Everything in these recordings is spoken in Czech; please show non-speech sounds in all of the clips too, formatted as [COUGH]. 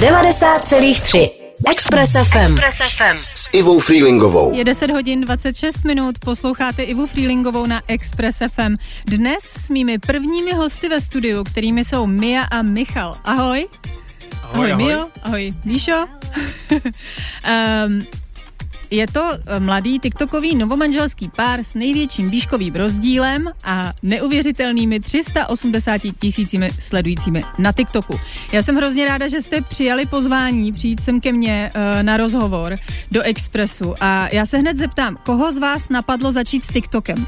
90,3 Express FM. Express FM. S Ivou Freelingovou. Je 10 hodin 26 minut, posloucháte Ivu Freelingovou na Express FM. Dnes s mými prvními hosty ve studiu, kterými jsou Mia a Michal. Ahoj. Ahoj, ahoj. Mio. Ahoj, Míšo. um, [LAUGHS] je to eh, mladý tiktokový novomanželský pár s největším výškovým rozdílem a neuvěřitelnými 380 tisícimi sledujícími na TikToku. Já jsem hrozně ráda, že jste přijali pozvání přijít sem ke mně uh, na rozhovor do Expressu a já se hned zeptám, koho z vás napadlo začít s TikTokem?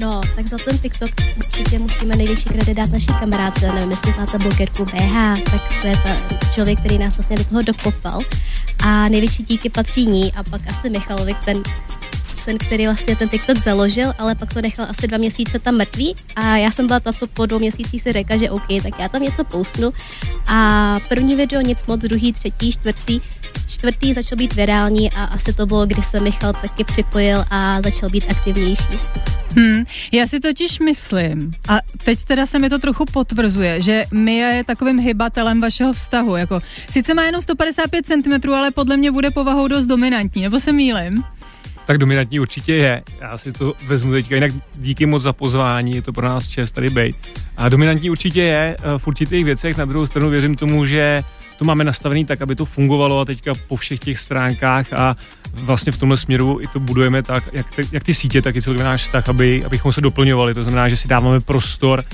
No, tak za ten TikTok určitě musíme největší kredit dát naší kamarádce, nevím, jestli znáte blogerku BH, tak to je ta člověk, který nás vlastně do toho dokopal. A největší díky patří ní a pak asi Michalovi, ten ten, který vlastně ten TikTok založil, ale pak to nechal asi dva měsíce tam mrtvý a já jsem byla ta, co po dvou měsících si řekla, že OK, tak já tam něco pousnu a první video nic moc, druhý, třetí, čtvrtý, čtvrtý začal být virální a asi to bylo, kdy se Michal taky připojil a začal být aktivnější. Hmm, já si totiž myslím, a teď teda se mi to trochu potvrzuje, že Mia je takovým hybatelem vašeho vztahu. Jako, sice má jenom 155 cm, ale podle mě bude povahou dost dominantní, nebo se mýlim? Tak dominantní určitě je. Já si to vezmu teďka, jinak díky moc za pozvání, je to pro nás čest tady být. A dominantní určitě je eh, v určitých věcech, na druhou stranu věřím tomu, že to máme nastavený tak, aby to fungovalo a teďka po všech těch stránkách a vlastně v tomhle směru i to budujeme tak, jak, ty, jak ty sítě, tak i celý náš vztah, aby, abychom se doplňovali. To znamená, že si dáváme prostor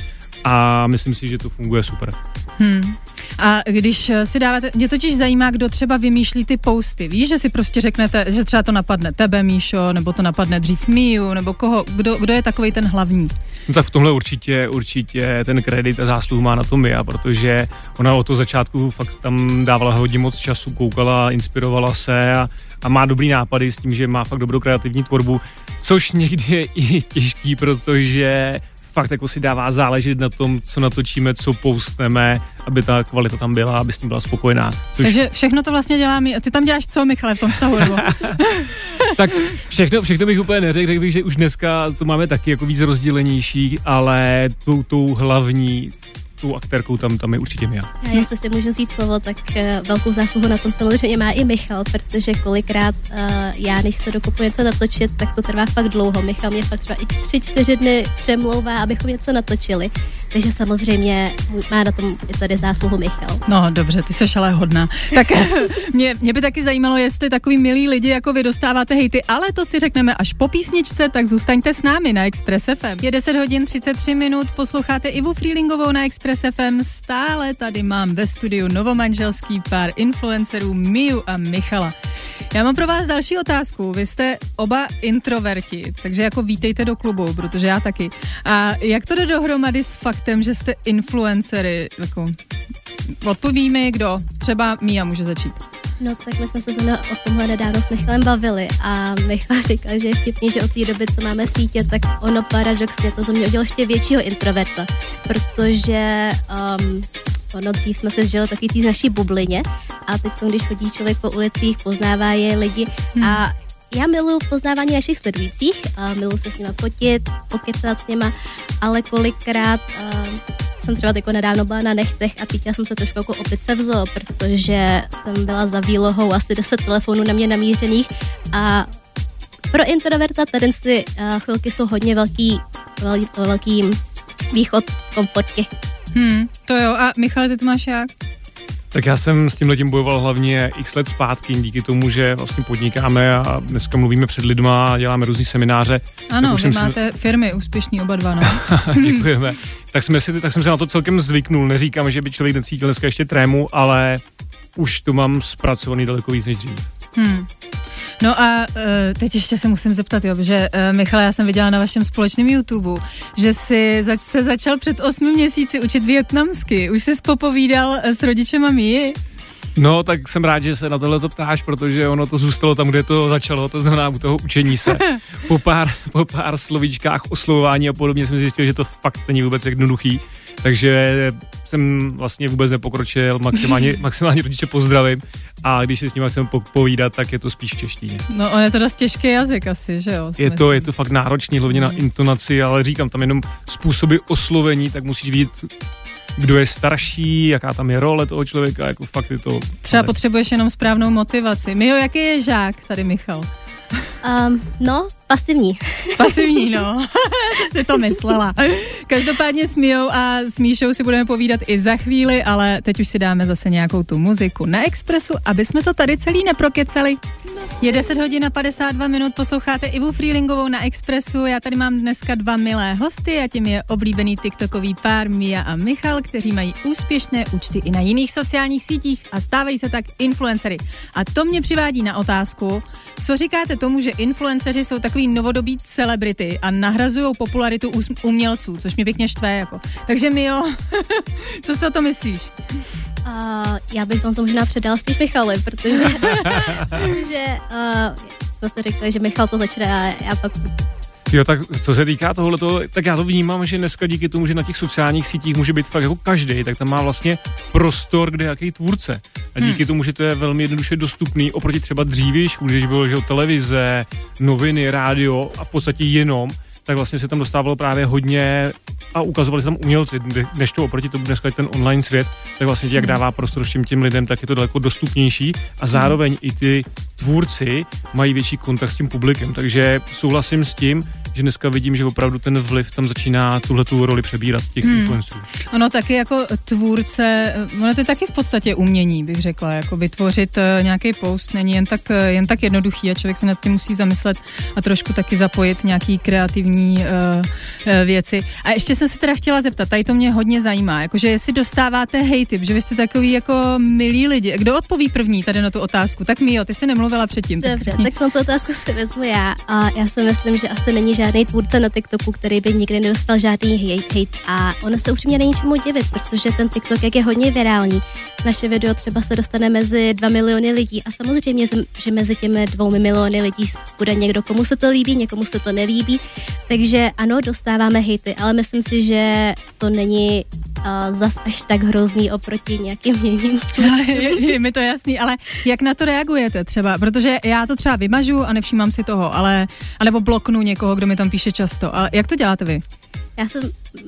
a myslím si, že to funguje super. Hmm. A když si dáváte, mě totiž zajímá, kdo třeba vymýšlí ty posty. Víš, že si prostě řeknete, že třeba to napadne tebe, Míšo, nebo to napadne dřív Miu, nebo koho, kdo, kdo je takový ten hlavní? No tak v tomhle určitě, určitě ten kredit a zásluhu má na to Mia, protože ona od toho začátku fakt tam dávala hodně moc času, koukala, inspirovala se a, a má dobrý nápady s tím, že má fakt dobrou kreativní tvorbu, což někdy je i těžký, protože fakt jako si dává záležet na tom, co natočíme, co postneme, aby ta kvalita tam byla, aby s tím byla spokojená. Což... Takže všechno to vlastně dělá mi. Ty tam děláš co, Michale, v tom stavu, [LAUGHS] tak všechno, všechno bych úplně neřekl, řekl bych, že už dneska to máme taky jako víc rozdělenější, ale tou, tou hlavní tou aktérkou tam, tam je určitě Mia. Já jestli si můžu říct slovo, tak uh, velkou zásluhu na tom samozřejmě má i Michal, protože kolikrát uh, já, než se dokupu něco natočit, tak to trvá fakt dlouho. Michal mě fakt třeba i tři, čtyři dny přemlouvá, abychom něco natočili. Takže samozřejmě má na tom i tady zásluhu Michal. No dobře, ty jsi ale hodná. Tak [LAUGHS] mě, mě by taky zajímalo, jestli takový milí lidi jako vy dostáváte hejty, ale to si řekneme až po písničce, tak zůstaňte s námi na Express FM. Je 10 hodin 33 minut, posloucháte Ivu Freelingovou na Express FM. Stále tady mám ve studiu novomanželský pár influencerů Miu a Michala. Já mám pro vás další otázku. Vy jste oba introverti, takže jako vítejte do klubu, protože já taky. A jak to jde dohromady s faktem, že jste influencery? Jako, odpoví mi kdo? Třeba Mia může začít. No tak my jsme se zrovna o tomhle nedávno s Michalem bavili a Michal říkal, že je vtipný, že od té doby, co máme sítě, tak ono paradoxně to ze mě udělalo ještě většího introverta, protože um, ono dřív jsme se žili taky té naší bublině a teď, když chodí člověk po ulicích, poznává je lidi hmm. a já miluji poznávání našich sledujících, miluji se s nimi fotit, pokecat s nima, ale kolikrát uh, jsem třeba jako nedávno byla na nechtech a cítila jsem se trošku jako opice v zoo, protože jsem byla za výlohou asi 10 telefonů na mě namířených a pro introverta tady ty uh, chvilky jsou hodně velký, vel, velký východ z komfortky. Hmm, to jo. A Michal, ty to máš jak? Tak já jsem s tím letím bojoval hlavně x let zpátky, díky tomu, že vlastně podnikáme a dneska mluvíme před lidma a děláme různé semináře. Ano, vy máte si... firmy úspěšný oba dva, no. [LAUGHS] Děkujeme. tak, jsme si, tak jsem se na to celkem zvyknul. Neříkám, že by člověk necítil dneska ještě trému, ale už to mám zpracovaný daleko víc než dřív. Hmm. No a uh, teď ještě se musím zeptat, jo, že uh, Michale, já jsem viděla na vašem společném YouTube, že jsi zač- se začal před osmi měsíci učit větnamsky. Už jsi popovídal s rodičem a Mii? No, tak jsem rád, že se na tohle to ptáš, protože ono to zůstalo tam, kde to začalo, to znamená u toho učení se. [LAUGHS] Po pár, po pár slovíčkách, oslovování a podobně jsem zjistil, že to fakt není vůbec jednoduchý. Takže jsem vlastně vůbec nepokročil, maximálně, [LAUGHS] maximálně rodiče pozdravím a když si s nimi chceme povídat, tak je to spíš v češtině. No on je to dost těžký jazyk asi, že jo? Je to, je to fakt náročný, hlavně na intonaci, ale říkám tam jenom způsoby oslovení, tak musíš vidět kdo je starší, jaká tam je role toho člověka, jako fakt je to... Třeba potřebuješ jenom správnou motivaci. Mio, jaký je žák tady, Michal? Um, no, pasivní. Pasivní, no. [LAUGHS] Jsem si to myslela. Každopádně s Mijou a s Míšou si budeme povídat i za chvíli, ale teď už si dáme zase nějakou tu muziku na Expressu, aby jsme to tady celý neprokecali. Je 10 hodin a 52 minut, posloucháte Ivu Freelingovou na Expressu. Já tady mám dneska dva milé hosty a tím je oblíbený TikTokový pár Mia a Michal, kteří mají úspěšné účty i na jiných sociálních sítích a stávají se tak influencery. A to mě přivádí na otázku, co říkáte tomu, že influenceři jsou takový novodobí celebrity a nahrazují popularitu umělců, což mě pěkně štve. Jako. Takže Mio, [LAUGHS] co si o to myslíš? Uh, já bych tomu možná předal spíš Michalovi, protože, [LAUGHS] protože uh, to jste řekli, že Michal to začne a já pak Jo, tak co se týká tohoto, tak já to vnímám, že dneska díky tomu, že na těch sociálních sítích může být fakt jako každý, tak tam má vlastně prostor, kde jaký tvůrce. A díky hmm. tomu, že to je velmi jednoduše dostupný oproti třeba dřívějšku, když bylo že televize, noviny, rádio a v podstatě jenom, tak vlastně se tam dostávalo právě hodně a ukazovali se tam umělci, než to oproti tomu dneska ten online svět, tak vlastně jak hmm. dává prostor všem těm lidem, tak je to daleko dostupnější a zároveň i ty tvůrci mají větší kontakt s tím publikem, takže souhlasím s tím, že dneska vidím, že opravdu ten vliv tam začíná tuhle tu roli přebírat těch hmm. influenců. Ono taky jako tvůrce, ono to je taky v podstatě umění, bych řekla, jako vytvořit eh, nějaký post není jen tak, eh, jen tak jednoduchý a člověk se nad tím musí zamyslet a trošku taky zapojit nějaký kreativní uh, věci. A ještě jsem se teda chtěla zeptat, tady to mě hodně zajímá, jakože jestli dostáváte hejty, že vy jste takový jako milí lidi. Kdo odpoví první tady na tu otázku? Tak Mio, ty jsi nemluvila předtím. Dobře, tak, tak tu otázku si vezmu já. A já si myslím, že asi není žádný tvůrce na TikToku, který by nikdy nedostal žádný hate. A ono se upřímně není čemu divit, protože ten TikTok jak je hodně virální. Naše video třeba se dostane mezi 2 miliony lidí a samozřejmě, že mezi těmi dvoumi miliony lidí bude někdo, komu se to líbí, někomu se to nelíbí. Takže ano, dostáváme hejty, ale myslím si, že to není uh, zas až tak hrozný oproti nějakým jiným. je, [LAUGHS] je mi to jasný, ale jak na to reagujete třeba? Protože já to třeba vymažu a nevšímám si toho, ale, anebo bloknu někoho, kdo mi tam píše často. A jak to děláte vy? Já jsem,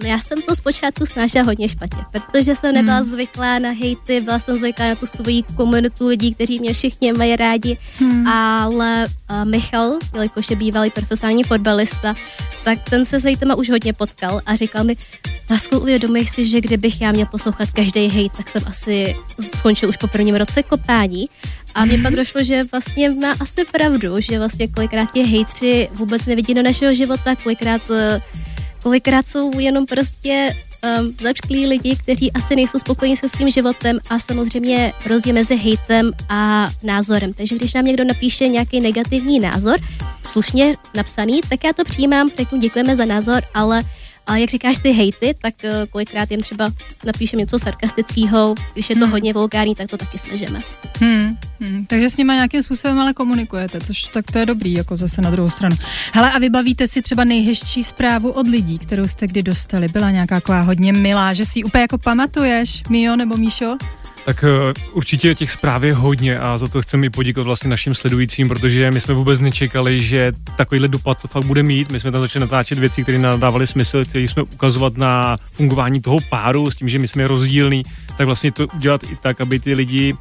já jsem to zpočátku snášela hodně špatně, protože jsem nebyla hmm. zvyklá na hejty, byla jsem zvyklá na tu svoji komunitu lidí, kteří mě všichni mají rádi, hmm. ale uh, Michal, jelikož je bývalý profesionální fotbalista, tak ten se s hejtama už hodně potkal a říkal mi, Lásku, uvědomuji si, že kdybych já měl poslouchat každý hejt, tak jsem asi skončil už po prvním roce kopání. A mně pak došlo, že vlastně má asi pravdu, že vlastně kolikrát ti hejtři vůbec nevidí do našeho života, kolikrát uh, kolikrát jsou jenom prostě um, začklí lidi, kteří asi nejsou spokojení se svým životem a samozřejmě rozdíl mezi hejtem a názorem. Takže když nám někdo napíše nějaký negativní názor, slušně napsaný, tak já to přijímám, řeknu děkujeme za názor, ale a jak říkáš ty hejty, tak uh, kolikrát jim třeba napíšem něco sarkastického, když je to hmm. hodně vulgární, tak to taky snažíme. Hmm, hmm. Takže s nimi nějakým způsobem ale komunikujete, což tak to je dobrý, jako zase na druhou stranu. Hele, a vybavíte si třeba nejhezčí zprávu od lidí, kterou jste kdy dostali? Byla nějaká taková hodně milá, že si ji úplně jako pamatuješ, Mio nebo Míšo? Tak uh, určitě těch zpráv je hodně a za to chcem i poděkovat vlastně našim sledujícím, protože my jsme vůbec nečekali, že takovýhle dopad to fakt bude mít. My jsme tam začali natáčet věci, které nám dávaly smysl, které jsme ukazovat na fungování toho páru s tím, že my jsme rozdílní, tak vlastně to udělat i tak, aby ty lidi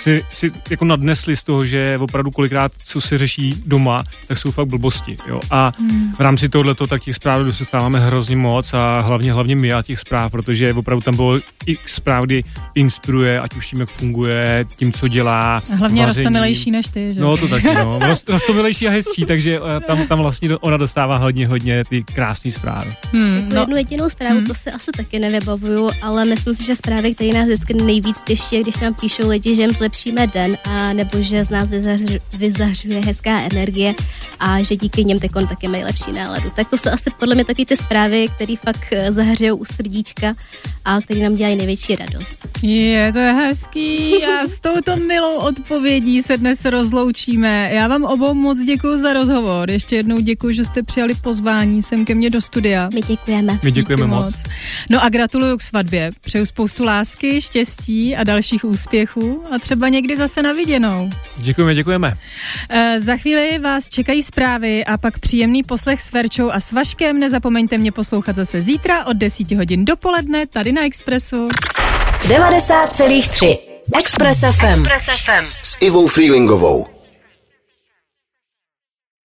si, si jako nadnesli z toho, že opravdu kolikrát, co se řeší doma, tak jsou fakt blbosti. Jo? A hmm. v rámci tohoto tak těch zpráv dostáváme hrozně moc a hlavně hlavně my a těch zpráv, protože opravdu tam bylo x zpráv, kdy inspiruje, ať už tím, jak funguje, tím, co dělá. A hlavně rostomilejší než ty, že? No to taky, no. [LAUGHS] rostomilejší a hezčí, takže eh, tam, tam vlastně ona dostává hodně, hodně ty krásné zprávy. Hmm, jako no. jednu jedinou zprávu, hmm. to se asi taky nevybavuju, ale myslím si, že zprávy, které nás vždycky nejvíc těší, když nám píšou lidi, že jim zlepšíme den, a nebo že z nás vyzařuje hezká energie a že díky něm teď taky mají lepší náladu. Tak to jsou asi podle mě taky ty zprávy, které fakt eh, zahřejou u srdíčka a které nám dělají největší radost. Je, to je hezký a s touto milou odpovědí se dnes rozloučíme. Já vám obou moc děkuji za rozhovor. Ještě jednou děkuji, že jste přijali pozvání sem ke mně do studia. My děkujeme. My děkujeme moc. moc. No a gratuluju k svatbě. Přeju spoustu lásky, štěstí a dalších úspěchů a třeba třeba někdy zase na viděnou. Děkujeme, děkujeme. E, za chvíli vás čekají zprávy a pak příjemný poslech s Verčou a s Vaškem. Nezapomeňte mě poslouchat zase zítra od 10 hodin dopoledne tady na Expressu. 90,3 Express FM. Express FM. S Ivou Freelingovou.